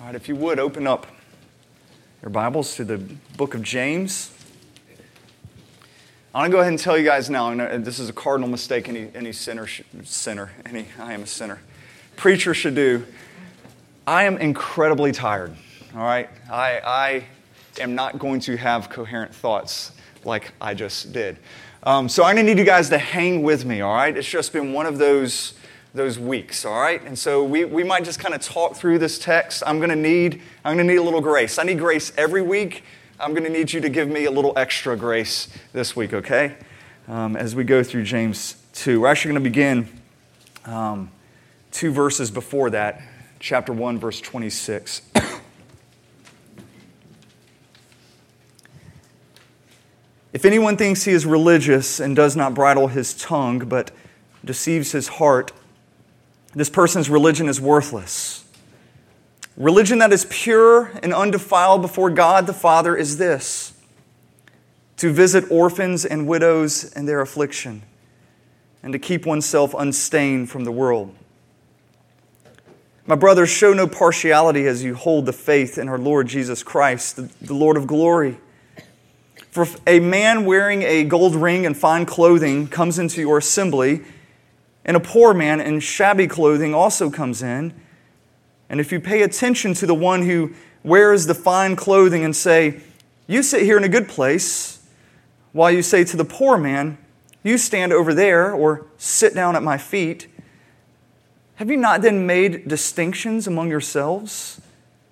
All right, if you would, open up your Bibles to the book of James. I'm going to go ahead and tell you guys now, and this is a cardinal mistake any, any sinner, sinner, any, I am a sinner, preacher should do. I am incredibly tired, all right? I, I am not going to have coherent thoughts like I just did. Um, so I'm going to need you guys to hang with me, all right? It's just been one of those those weeks, all right? And so we, we might just kind of talk through this text. I'm going to need I'm going to need a little grace. I need grace every week. I'm going to need you to give me a little extra grace this week, okay? Um, as we go through James 2. We're actually going to begin um, two verses before that, chapter 1, verse 26. if anyone thinks he is religious and does not bridle his tongue, but deceives his heart, this person's religion is worthless. Religion that is pure and undefiled before God the Father is this to visit orphans and widows in their affliction, and to keep oneself unstained from the world. My brothers, show no partiality as you hold the faith in our Lord Jesus Christ, the Lord of glory. For a man wearing a gold ring and fine clothing comes into your assembly, and a poor man in shabby clothing also comes in. And if you pay attention to the one who wears the fine clothing and say, You sit here in a good place, while you say to the poor man, You stand over there, or sit down at my feet, have you not then made distinctions among yourselves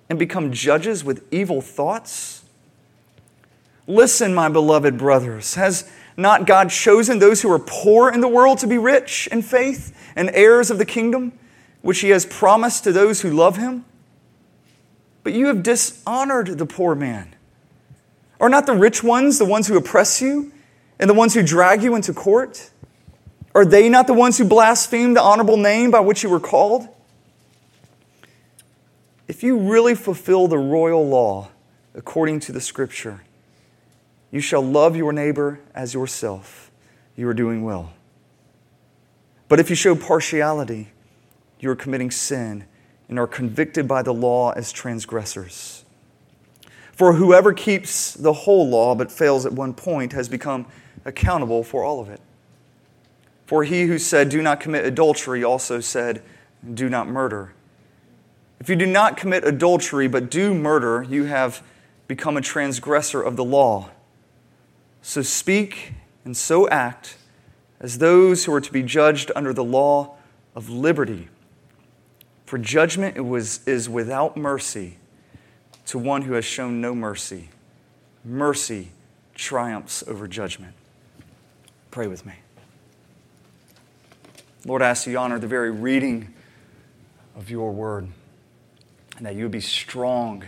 and become judges with evil thoughts? Listen, my beloved brothers, has not God chosen those who are poor in the world to be rich in faith and heirs of the kingdom, which He has promised to those who love Him? But you have dishonored the poor man. Are not the rich ones the ones who oppress you and the ones who drag you into court? Are they not the ones who blaspheme the honorable name by which you were called? If you really fulfill the royal law according to the scripture, you shall love your neighbor as yourself. You are doing well. But if you show partiality, you are committing sin and are convicted by the law as transgressors. For whoever keeps the whole law but fails at one point has become accountable for all of it. For he who said, Do not commit adultery, also said, Do not murder. If you do not commit adultery but do murder, you have become a transgressor of the law. So speak and so act as those who are to be judged under the law of liberty. For judgment was, is without mercy to one who has shown no mercy. Mercy triumphs over judgment. Pray with me. Lord, I ask you honor the very reading of your word, and that you would be strong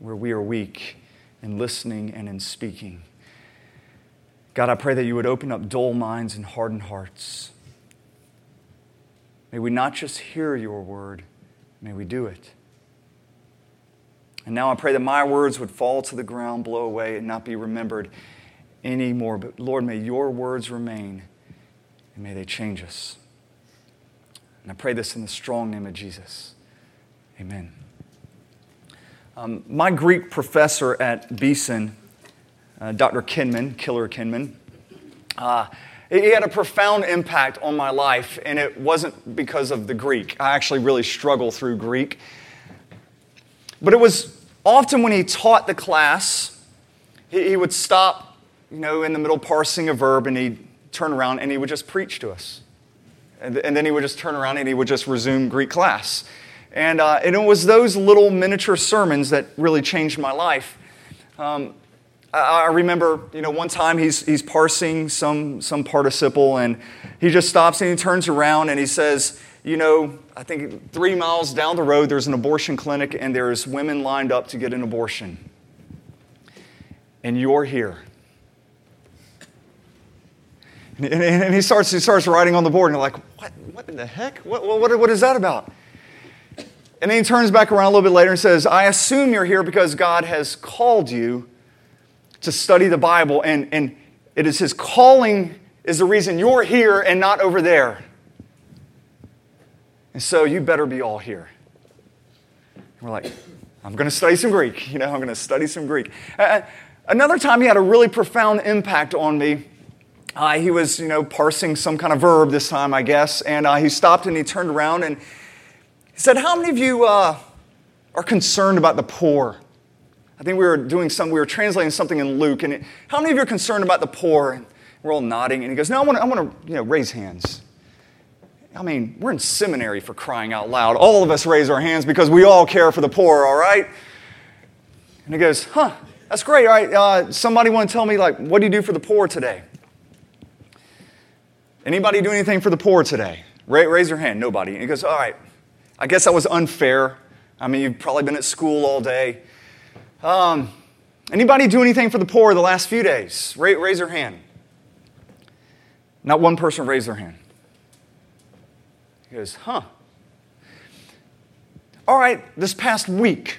where we are weak in listening and in speaking. God, I pray that you would open up dull minds and hardened hearts. May we not just hear your word, may we do it. And now I pray that my words would fall to the ground, blow away, and not be remembered anymore. But Lord, may your words remain, and may they change us. And I pray this in the strong name of Jesus. Amen. Um, my Greek professor at Beeson uh, Dr. Kinman, Killer Kinman. Uh, he had a profound impact on my life, and it wasn't because of the Greek. I actually really struggle through Greek. But it was often when he taught the class, he, he would stop, you know, in the middle parsing a verb, and he'd turn around and he would just preach to us. And, and then he would just turn around and he would just resume Greek class. And, uh, and it was those little miniature sermons that really changed my life. Um, I remember, you know, one time he's, he's parsing some, some participle and he just stops and he turns around and he says, you know, I think three miles down the road there's an abortion clinic and there's women lined up to get an abortion. And you're here. And, and he, starts, he starts writing on the board and you're like, what, what in the heck? What, what, what is that about? And then he turns back around a little bit later and says, I assume you're here because God has called you to study the Bible, and, and it is His calling is the reason you're here and not over there. And so you better be all here. We're like, I'm going to study some Greek. You know, I'm going to study some Greek. Uh, another time he had a really profound impact on me. Uh, he was, you know, parsing some kind of verb this time, I guess, and uh, he stopped and he turned around and he said, How many of you uh, are concerned about the poor? I think we were doing some, we were translating something in Luke, and it, how many of you are concerned about the poor? And we're all nodding, and he goes, No, I want to, I want to you know, raise hands. I mean, we're in seminary for crying out loud. All of us raise our hands because we all care for the poor, all right? And he goes, Huh, that's great. All right, uh, somebody want to tell me, like, what do you do for the poor today? Anybody do anything for the poor today? Raise your hand. Nobody. And he goes, All right, I guess that was unfair. I mean, you've probably been at school all day. Um, anybody do anything for the poor the last few days? Raise your hand. Not one person raised their hand. He goes, huh. All right, this past week,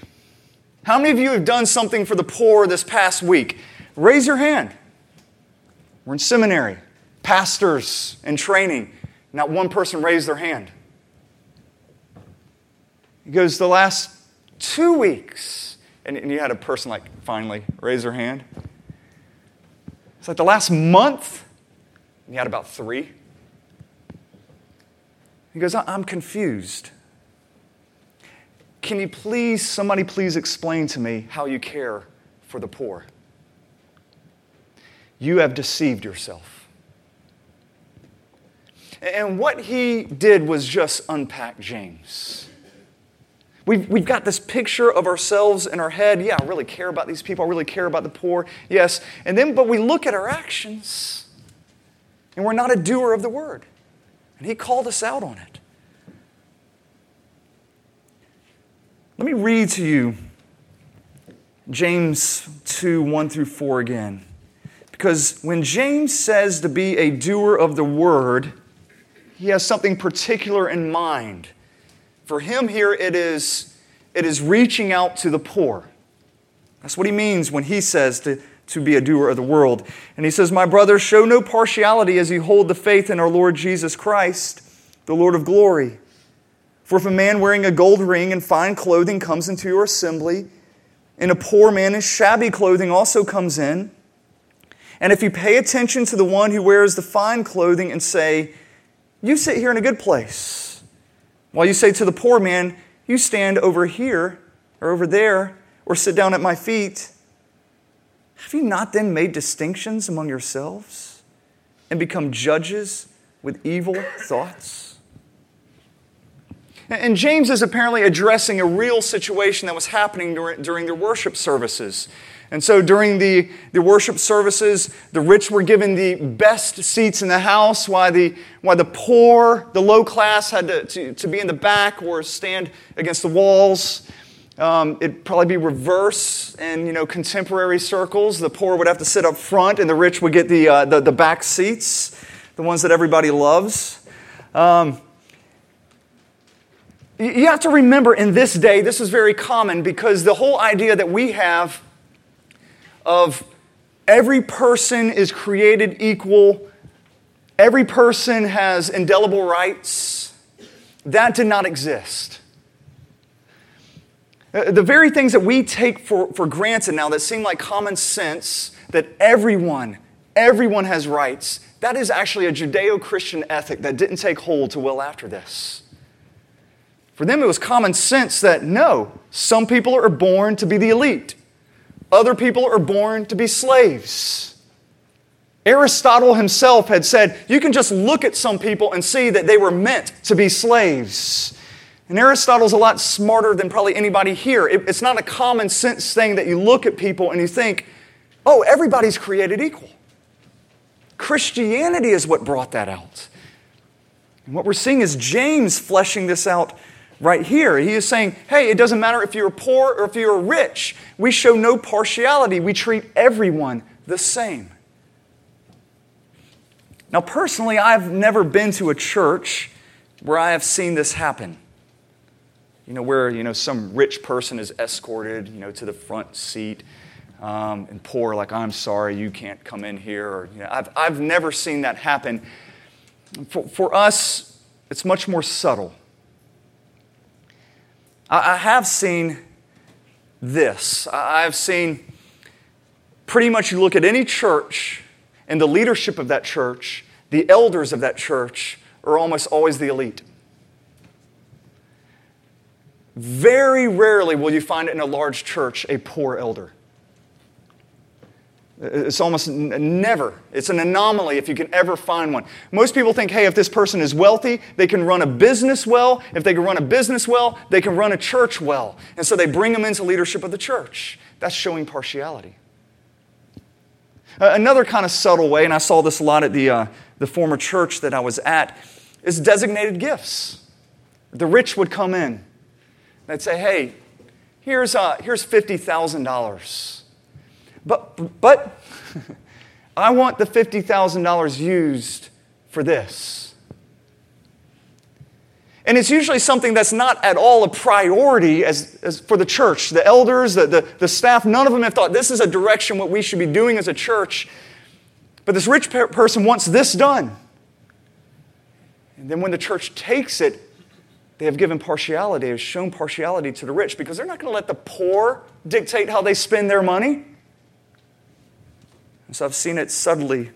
how many of you have done something for the poor this past week? Raise your hand. We're in seminary, pastors in training. Not one person raised their hand. He goes, the last two weeks, and, and you had a person like finally raise their hand. It's like the last month, and you had about three. He goes, I'm confused. Can you please, somebody please explain to me how you care for the poor? You have deceived yourself. And what he did was just unpack James. We've, we've got this picture of ourselves in our head. Yeah, I really care about these people. I really care about the poor. Yes. And then, but we look at our actions and we're not a doer of the word. And he called us out on it. Let me read to you James 2 1 through 4 again. Because when James says to be a doer of the word, he has something particular in mind. For him here, it is, it is reaching out to the poor. That's what he means when he says to, to be a doer of the world. And he says, My brothers, show no partiality as you hold the faith in our Lord Jesus Christ, the Lord of glory. For if a man wearing a gold ring and fine clothing comes into your assembly, and a poor man in shabby clothing also comes in, and if you pay attention to the one who wears the fine clothing and say, You sit here in a good place, while you say to the poor man, You stand over here or over there, or sit down at my feet, have you not then made distinctions among yourselves and become judges with evil thoughts? And James is apparently addressing a real situation that was happening during, their worship services. And so during the, the worship services, the rich were given the best seats in the house, while the, while the poor, the low class, had to, to, to be in the back or stand against the walls. Um, it'd probably be reverse in you know, contemporary circles. The poor would have to sit up front, and the rich would get the, uh, the, the, back seats, the ones that everybody loves. Um, you have to remember in this day, this is very common because the whole idea that we have of every person is created equal, every person has indelible rights, that did not exist. Uh, the very things that we take for, for granted now that seem like common sense, that everyone, everyone has rights, that is actually a Judeo Christian ethic that didn't take hold to well after this. For them, it was common sense that no, some people are born to be the elite, other people are born to be slaves. Aristotle himself had said, you can just look at some people and see that they were meant to be slaves. And Aristotle's a lot smarter than probably anybody here. It's not a common sense thing that you look at people and you think, oh, everybody's created equal. Christianity is what brought that out. And what we're seeing is James fleshing this out right here. He is saying, hey, it doesn't matter if you're poor or if you're rich. We show no partiality. We treat everyone the same. Now, personally, I've never been to a church where I have seen this happen. You know, where, you know, some rich person is escorted, you know, to the front seat um, and poor, like, I'm sorry, you can't come in here. Or, you know, I've, I've never seen that happen. For, for us, it's much more subtle. I, I have seen this. I, I've seen pretty much you look at any church and the leadership of that church, the elders of that church are almost always the elite. Very rarely will you find in a large church a poor elder. It's almost never. It's an anomaly if you can ever find one. Most people think, hey, if this person is wealthy, they can run a business well. If they can run a business well, they can run a church well. And so they bring them into leadership of the church. That's showing partiality. Another kind of subtle way, and I saw this a lot at the, uh, the former church that I was at, is designated gifts. The rich would come in. They'd say, hey, here's, uh, here's $50,000. But, but I want the $50,000 used for this. And it's usually something that's not at all a priority as, as for the church. The elders, the, the, the, staff, none of them have thought this is a direction what we should be doing as a church. But this rich person wants this done. And then when the church takes it, they have given partiality, have shown partiality to the rich because they're not going to let the poor dictate how they spend their money. And so I've seen it subtly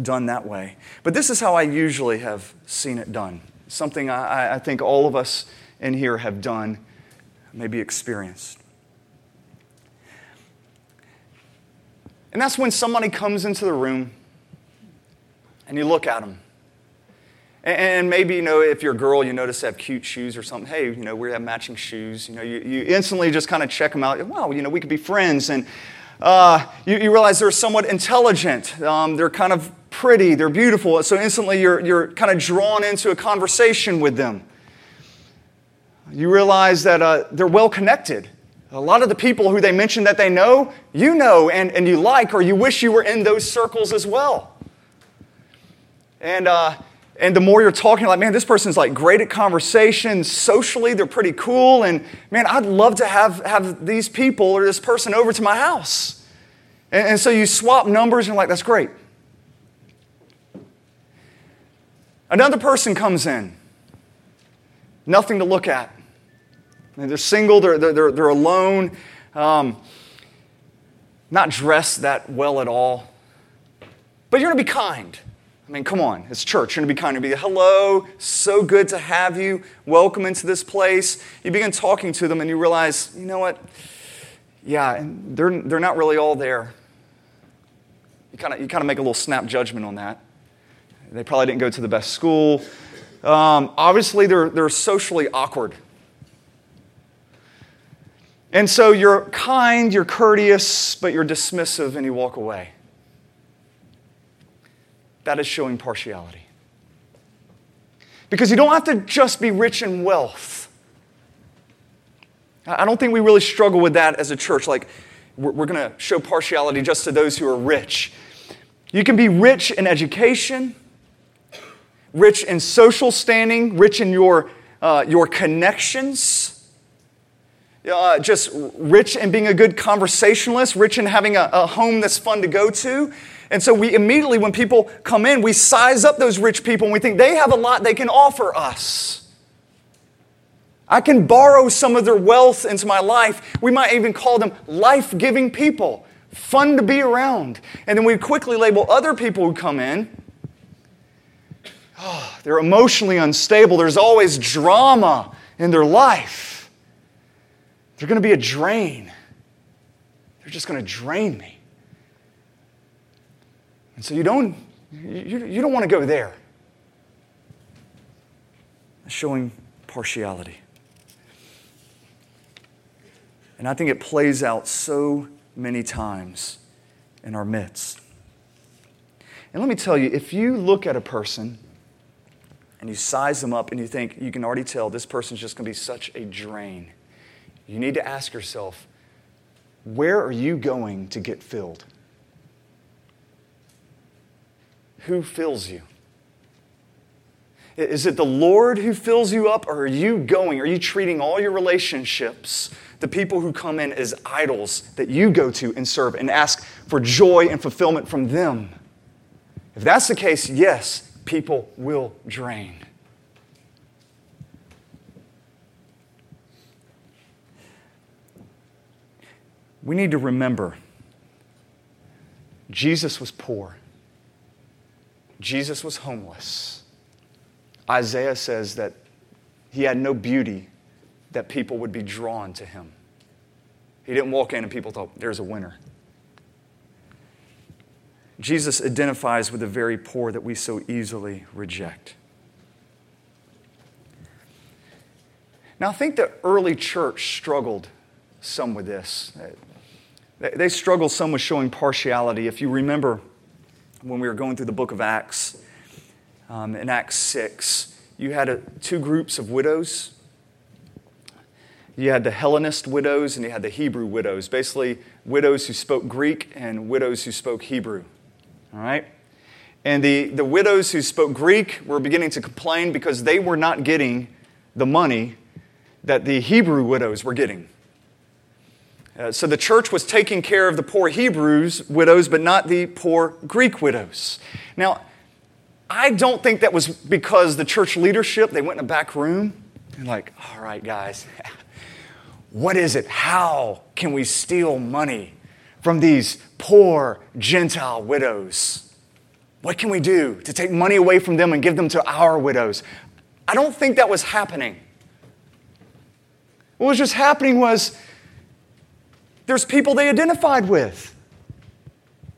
done that way. But this is how I usually have seen it done. Something I, I think all of us in here have done, maybe experienced. And that's when somebody comes into the room and you look at them. And maybe, you know, if you're a girl, you notice they have cute shoes or something. Hey, you know, we have matching shoes. You know, you, you instantly just kind of check them out. Wow, you know, we could be friends. And uh, you, you, realize they're somewhat intelligent. Um, they're kind of pretty. They're beautiful. So instantly you're, you're kind of drawn into a conversation with them. You realize that uh, they're well connected. A lot of the people who they mention that they know, you know and, and you like, or you wish you were in those circles as well. And, uh, and the more you're talking, like, man, this person's like great at conversation. Socially, they're pretty cool. And man, I'd love to have, have these people or this person over to my house. And, and so you swap numbers and you're like, that's great. Another person comes in, nothing to look at. They're single, they're, they're, they're alone, um, not dressed that well at all. But you're going to be kind. I mean, come on, it's church. You're going to be kind. To be, hello, so good to have you. Welcome into this place. You begin talking to them and you realize, you know what? Yeah, they're, they're not really all there. You kind of you kind of make a little snap judgment on that. They probably didn't go to the best school. Um, obviously, they're, they're socially awkward. And so you're kind, you're courteous, but you're dismissive and you walk away that is showing partiality. Because you don't have to just be rich in wealth. I don't think we really struggle with that as a church. Like, we're going to show partiality just to those who are rich. You can be rich in education, rich in social standing, rich in your, uh, your connections, uh, just rich in being a good conversationalist, rich in having a, a home that's fun to go to. And so we immediately, when people come in, we size up those rich people and we think they have a lot they can offer us. I can borrow some of their wealth into my life. We might even call them life giving people, fun to be around. And then we quickly label other people who come in. Oh, they're emotionally unstable. There's always drama in their life. They're going to be a drain. They're just going to drain me. And so you don't, you, you don't want to go there. Showing partiality. And I think it plays out so many times in our midst. And let me tell you, if you look at a person and you size them up and you think you can already tell this person's just going to be such a drain, you need to ask yourself, where are you going to get filled? Who fills you? Is it the Lord who fills you up, or are you going? Are you treating all your relationships, the people who come in, as idols that you go to and serve and ask for joy and fulfillment from them? If that's the case, yes, people will drain. we need to remember Jesus was poor, Jesus was homeless. Isaiah says that he had no beauty that people would be drawn to him. He didn't walk in and people thought, there's a winner. Jesus identifies with the very poor that we so easily reject. Now, I think the early church struggled some with this. They struggled some with showing partiality. If you remember when we were going through the book of Acts, um, in Acts 6, you had a, two groups of widows. You had the Hellenist widows and you had the Hebrew widows, basically, widows who spoke Greek and widows who spoke Hebrew. All right? And the, the widows who spoke Greek were beginning to complain because they were not getting the money that the Hebrew widows were getting. Uh, so the church was taking care of the poor Hebrews widows, but not the poor Greek widows. Now, I don't think that was because the church leadership, they went in a back room and like, all right, guys, what is it? How can we steal money from these poor Gentile widows? What can we do to take money away from them and give them to our widows? I don't think that was happening. What was just happening was there's people they identified with.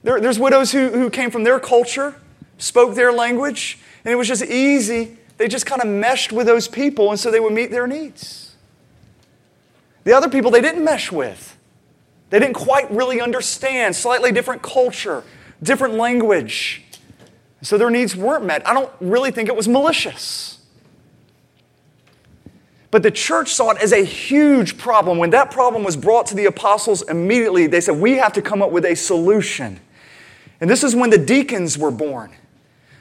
There, there's widows who, who came from their culture, spoke their language, and it was just easy. They just kind of meshed with those people, and so they would meet their needs. The other people they didn't mesh with. They didn't quite really understand, slightly different culture, different language. So their needs weren't met. I don't really think it was malicious. But the church saw it as a huge problem. When that problem was brought to the apostles, immediately they said, We have to come up with a solution. And this is when the deacons were born.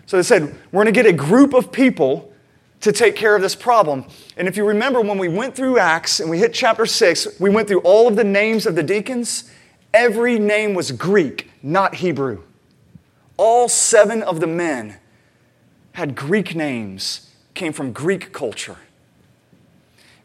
So they said, We're going to get a group of people to take care of this problem. And if you remember, when we went through Acts and we hit chapter 6, we went through all of the names of the deacons. Every name was Greek, not Hebrew. All seven of the men had Greek names, came from Greek culture.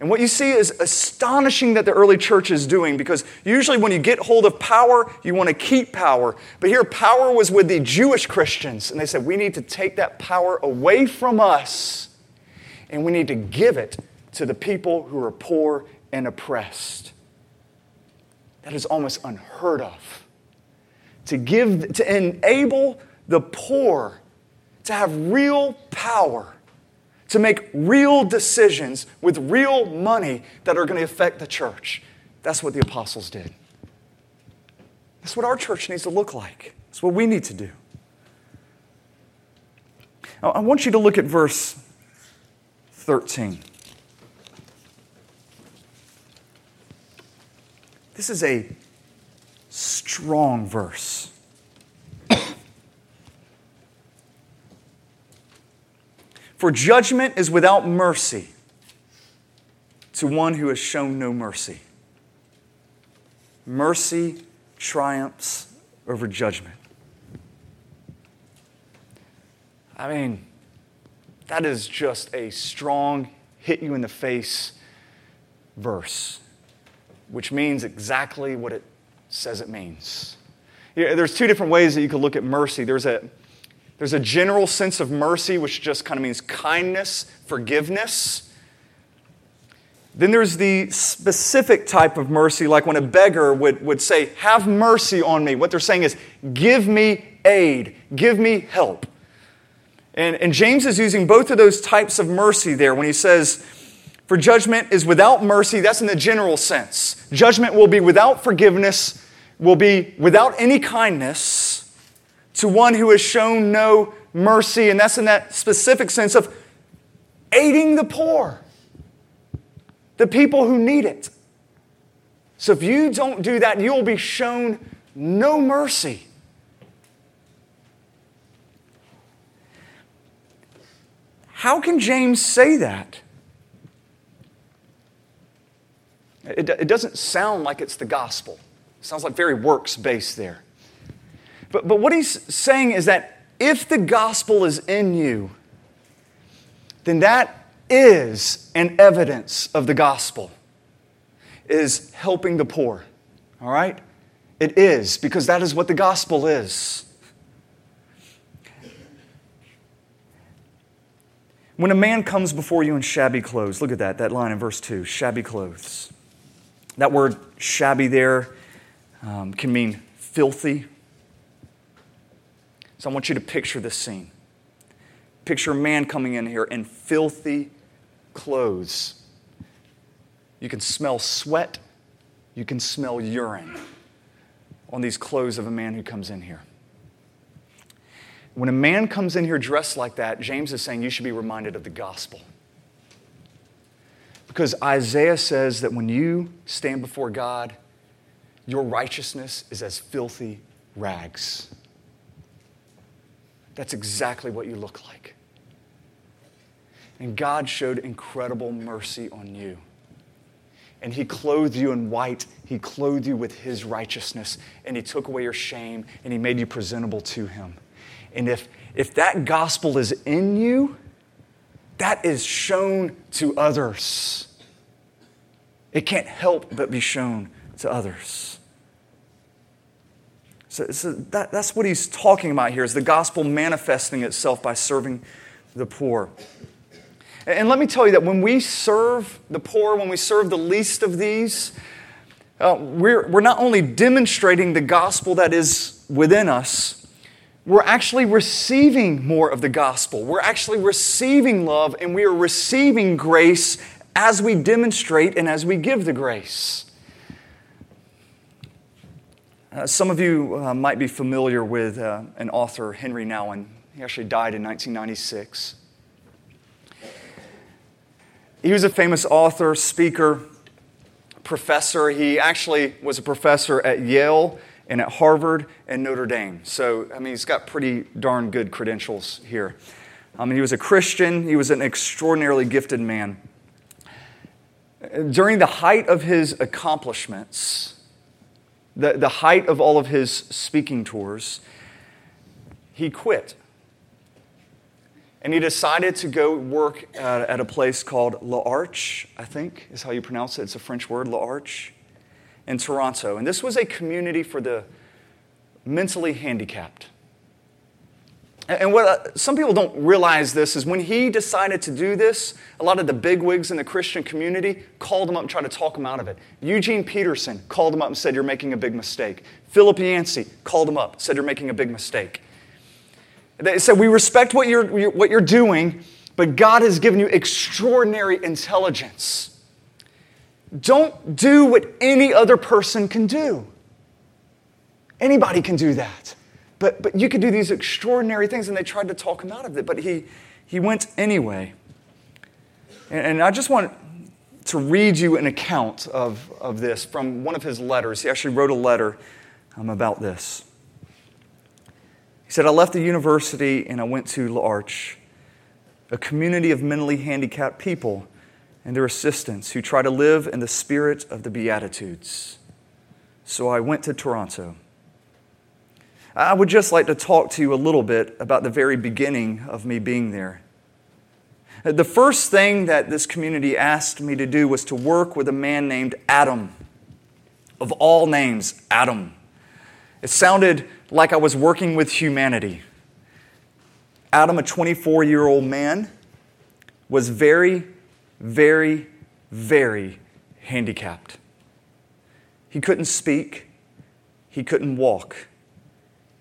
And what you see is astonishing that the early church is doing because usually when you get hold of power, you want to keep power. But here, power was with the Jewish Christians, and they said, We need to take that power away from us and we need to give it to the people who are poor and oppressed. That is almost unheard of. To give, to enable the poor to have real power to make real decisions with real money that are going to affect the church. That's what the apostles did. That's what our church needs to look like. That's what we need to do. Now, I want you to look at verse 13. This is a strong verse. For judgment is without mercy to one who has shown no mercy. Mercy triumphs over judgment. I mean, that is just a strong, hit you in the face verse, which means exactly what it says it means. there's two different ways that you could look at mercy. There's a there's a general sense of mercy, which just kind of means kindness, forgiveness. Then there's the specific type of mercy, like when a beggar would, would say, Have mercy on me. What they're saying is, Give me aid, give me help. And, and James is using both of those types of mercy there when he says, For judgment is without mercy. That's in the general sense. Judgment will be without forgiveness, will be without any kindness to one who has shown no mercy. And that's in that specific sense of aiding the poor, the people who need it. So if you don't do that, you'll be shown no mercy. How can James say that? It, it doesn't sound like it's the gospel. It sounds like very works based there. But, but what he's saying is that if the gospel is in you, then that is an evidence of the gospel, is helping the poor. All right? It is, because that is what the gospel is. When a man comes before you in shabby clothes, look at that, that line in verse 2 shabby clothes. That word shabby there um, can mean filthy. So I want you to picture this scene. Picture a man coming in here in filthy clothes. You can smell sweat, you can smell urine on these clothes of a man who comes in here. When a man comes in here dressed like that, James is saying you should be reminded of the gospel. Because Isaiah says that when you stand before God, your righteousness is as filthy rags. That's exactly what you look like. And God showed incredible mercy on you. And He clothed you in white, He clothed you with His righteousness, and He took away your shame, and He made you presentable to Him. And if, if that gospel is in you, that is shown to others. It can't help but be shown to others. So, so that, that's what he's talking about here is the gospel manifesting itself by serving the poor. And let me tell you that when we serve the poor, when we serve the least of these, uh, we're, we're not only demonstrating the gospel that is within us, we're actually receiving more of the gospel. We're actually receiving love and we are receiving grace as we demonstrate and as we give the grace. Uh, some of you uh, might be familiar with uh, an author, Henry Nouwen. He actually died in 1996. He was a famous author, speaker, professor. He actually was a professor at Yale and at Harvard and Notre Dame. So, I mean, he's got pretty darn good credentials here. I mean, he was a Christian, he was an extraordinarily gifted man. During the height of his accomplishments, the, the height of all of his speaking tours, he quit. And he decided to go work at, at a place called La L'Arche, I think is how you pronounce it. It's a French word, La L'Arche in Toronto. And this was a community for the mentally handicapped. And what uh, some people don't realize this is when he decided to do this, a lot of the bigwigs in the Christian community called him up and tried to talk him out of it. Eugene Peterson called him up and said, You're making a big mistake. Philip Yancey called him up, said, You're making a big mistake. They said, We respect what you're, what you're doing, but God has given you extraordinary intelligence. Don't do what any other person can do. Anybody can do that. But, but you could do these extraordinary things, and they tried to talk him out of it, but he, he went anyway. And, and I just want to read you an account of, of this from one of his letters. He actually wrote a letter um, about this. He said, I left the university and I went to L'Arche, a community of mentally handicapped people and their assistants who try to live in the spirit of the Beatitudes. So I went to Toronto. I would just like to talk to you a little bit about the very beginning of me being there. The first thing that this community asked me to do was to work with a man named Adam. Of all names, Adam. It sounded like I was working with humanity. Adam, a 24 year old man, was very very, very handicapped. He couldn't speak, he couldn't walk,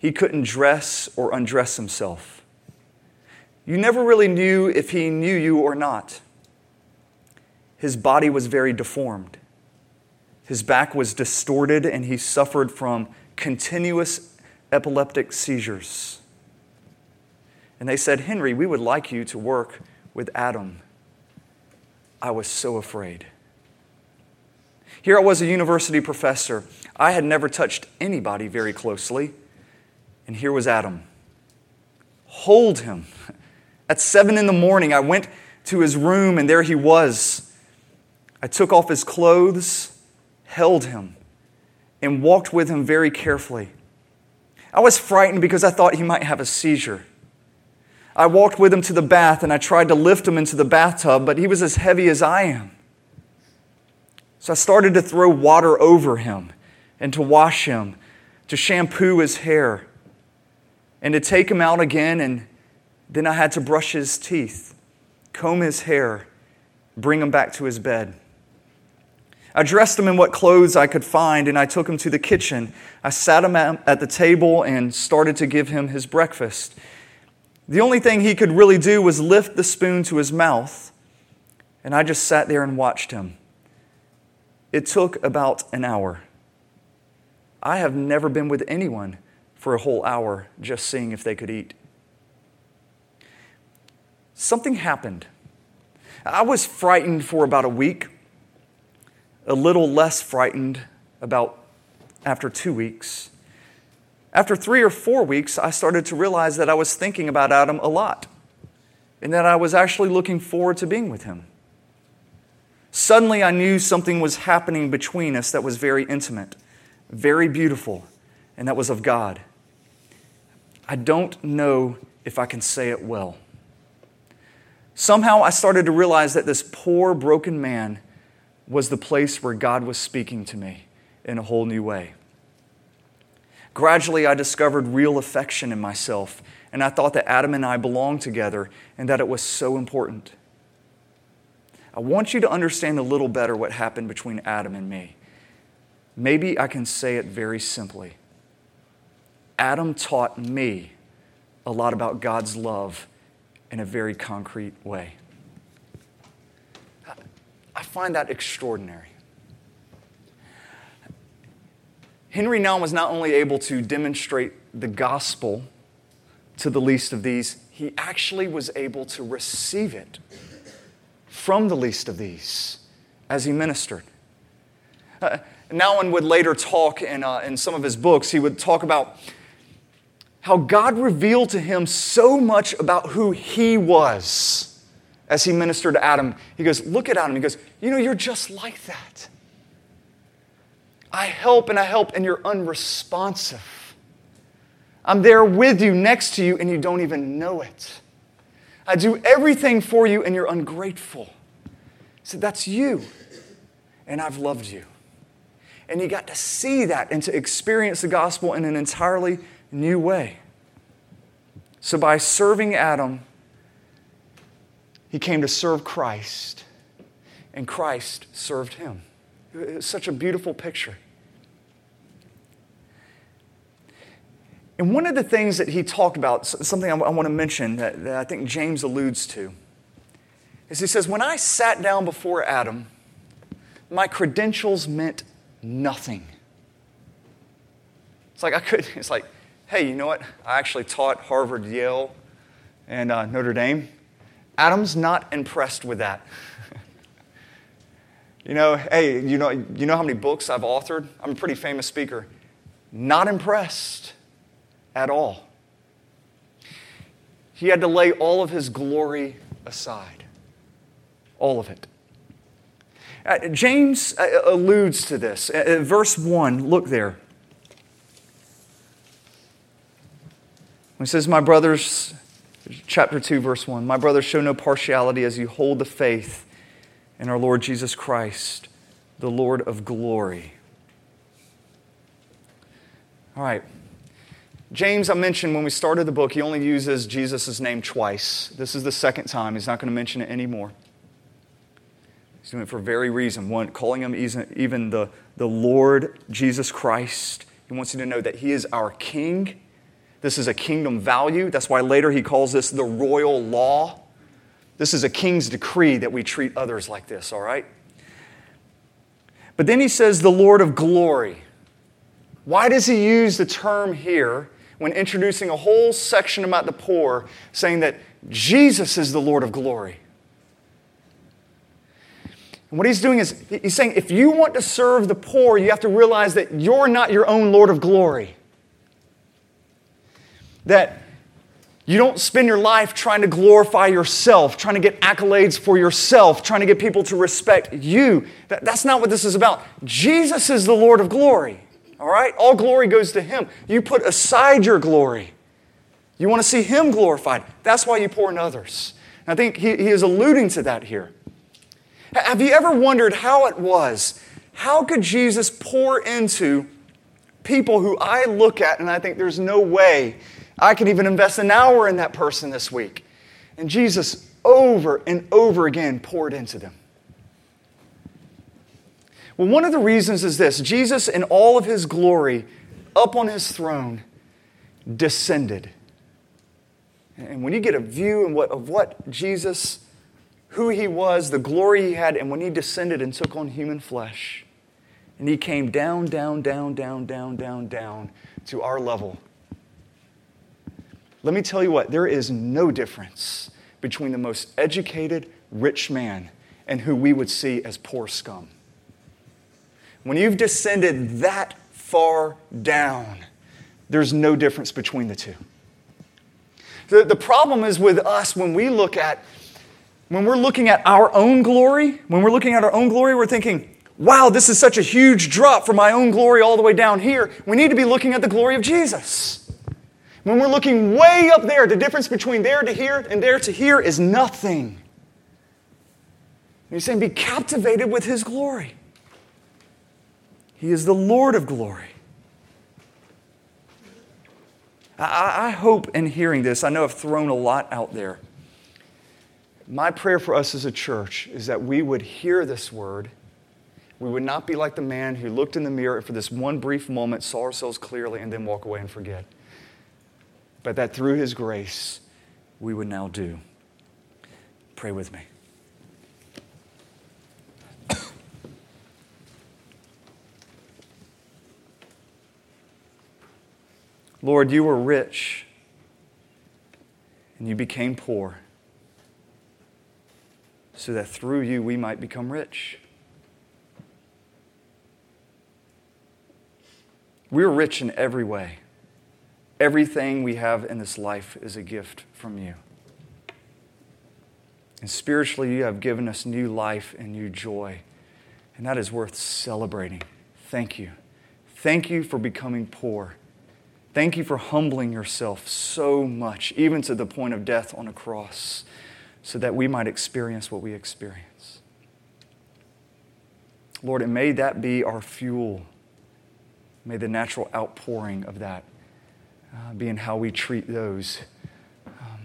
he couldn't dress or undress himself. You never really knew if he knew you or not. His body was very deformed. His back was distorted, and he suffered from continuous epileptic seizures. And they said, Henry, we would like you to work with Adam. I was so afraid. Here I was, a university professor. I had never touched anybody very closely. And here was Adam. Hold him. At seven in the morning, I went to his room, and there he was. I took off his clothes, held him, and walked with him very carefully. I was frightened because I thought he might have a seizure. I walked with him to the bath and I tried to lift him into the bathtub, but he was as heavy as I am. So I started to throw water over him and to wash him, to shampoo his hair, and to take him out again. And then I had to brush his teeth, comb his hair, bring him back to his bed. I dressed him in what clothes I could find, and I took him to the kitchen. I sat him at the table and started to give him his breakfast. The only thing he could really do was lift the spoon to his mouth, and I just sat there and watched him. It took about an hour. I have never been with anyone for a whole hour just seeing if they could eat. Something happened. I was frightened for about a week, a little less frightened about after two weeks. After three or four weeks, I started to realize that I was thinking about Adam a lot and that I was actually looking forward to being with him. Suddenly, I knew something was happening between us that was very intimate, very beautiful, and that was of God. I don't know if I can say it well. Somehow, I started to realize that this poor, broken man was the place where God was speaking to me in a whole new way. Gradually, I discovered real affection in myself, and I thought that Adam and I belonged together and that it was so important. I want you to understand a little better what happened between Adam and me. Maybe I can say it very simply. Adam taught me a lot about God's love in a very concrete way. I find that extraordinary. Henry Nouwen was not only able to demonstrate the gospel to the least of these, he actually was able to receive it from the least of these as he ministered. Uh, Nouwen would later talk in, uh, in some of his books, he would talk about how God revealed to him so much about who he was as he ministered to Adam. He goes, Look at Adam. He goes, You know, you're just like that. I help and I help, and you're unresponsive. I'm there with you, next to you, and you don't even know it. I do everything for you, and you're ungrateful. He said, That's you, and I've loved you. And he got to see that and to experience the gospel in an entirely new way. So, by serving Adam, he came to serve Christ, and Christ served him. It's such a beautiful picture. And one of the things that he talked about, something I, want to mention that, that I think James alludes to, is he says, When I sat down before Adam, my credentials meant nothing. It's like I could, it's like, hey, you know what? I actually taught Harvard, Yale, and uh, Notre Dame. Adam's not impressed with that. you know, hey, you know, you know how many books I've authored? I'm a pretty famous speaker. Not impressed at all. He had to lay all of his glory aside. All of it. Uh, James uh, alludes to this. Uh, uh verse 1, look there. When he says, My brothers, chapter 2, verse 1, My brothers, show no partiality as you hold the faith in our Lord Jesus Christ, the Lord of glory. All right. James, I mentioned when we started the book, he only uses Jesus' name twice. This is the second time. He's not going to mention it anymore. He's doing it for very reason. One, calling him even the, the Lord Jesus Christ. He wants you to know that he is our king. This is a kingdom value. That's why later he calls this the royal law. This is a king's decree that we treat others like this, all right? But then he says the Lord of glory. Why does he use the term here when introducing a whole section about the poor, saying that Jesus is the Lord of glory. And what he's doing is, he's saying if you want to serve the poor, you have to realize that you're not your own Lord of glory. That you don't spend your life trying to glorify yourself, trying to get accolades for yourself, trying to get people to respect you. That, that's not what this is about. Jesus is the Lord of glory. All right? All glory goes to Him. You put aside your glory. You want to see Him glorified. That's why you pour in others. And I think he, he is alluding to that here. Have you ever wondered how it was? How could Jesus pour into people who I look at and I think there's no way I can even invest an hour in that person this week. And Jesus over and over again poured into them. Well, one of the reasons is this Jesus, in all of his glory, up on his throne, descended. And when you get a view of what Jesus, who he was, the glory he had, and when he descended and took on human flesh, and he came down, down, down, down, down, down, down to our level. Let me tell you what, there is no difference between the most educated, rich man and who we would see as poor scum. When you've descended that far down, there's no difference between the two. The, the problem is with us when we look at, when we're looking at our own glory, when we're looking at our own glory, we're thinking, wow, this is such a huge drop from my own glory all the way down here. We need to be looking at the glory of Jesus. When we're looking way up there, the difference between there to here and there to here is nothing. And he's saying, be captivated with his glory. He is the Lord of glory. I, I hope in hearing this, I know I've thrown a lot out there. My prayer for us as a church is that we would hear this word. We would not be like the man who looked in the mirror for this one brief moment, saw ourselves clearly, and then walk away and forget. But that through his grace, we would now do. Pray with me. Lord, you were rich and you became poor so that through you we might become rich. We're rich in every way. Everything we have in this life is a gift from you. And spiritually, you have given us new life and new joy. And that is worth celebrating. Thank you. Thank you for becoming poor Thank you for humbling yourself so much, even to the point of death on a cross, so that we might experience what we experience. Lord, and may that be our fuel. May the natural outpouring of that uh, be in how we treat those um,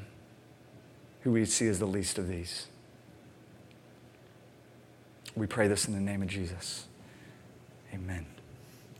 who we see as the least of these. We pray this in the name of Jesus. Amen.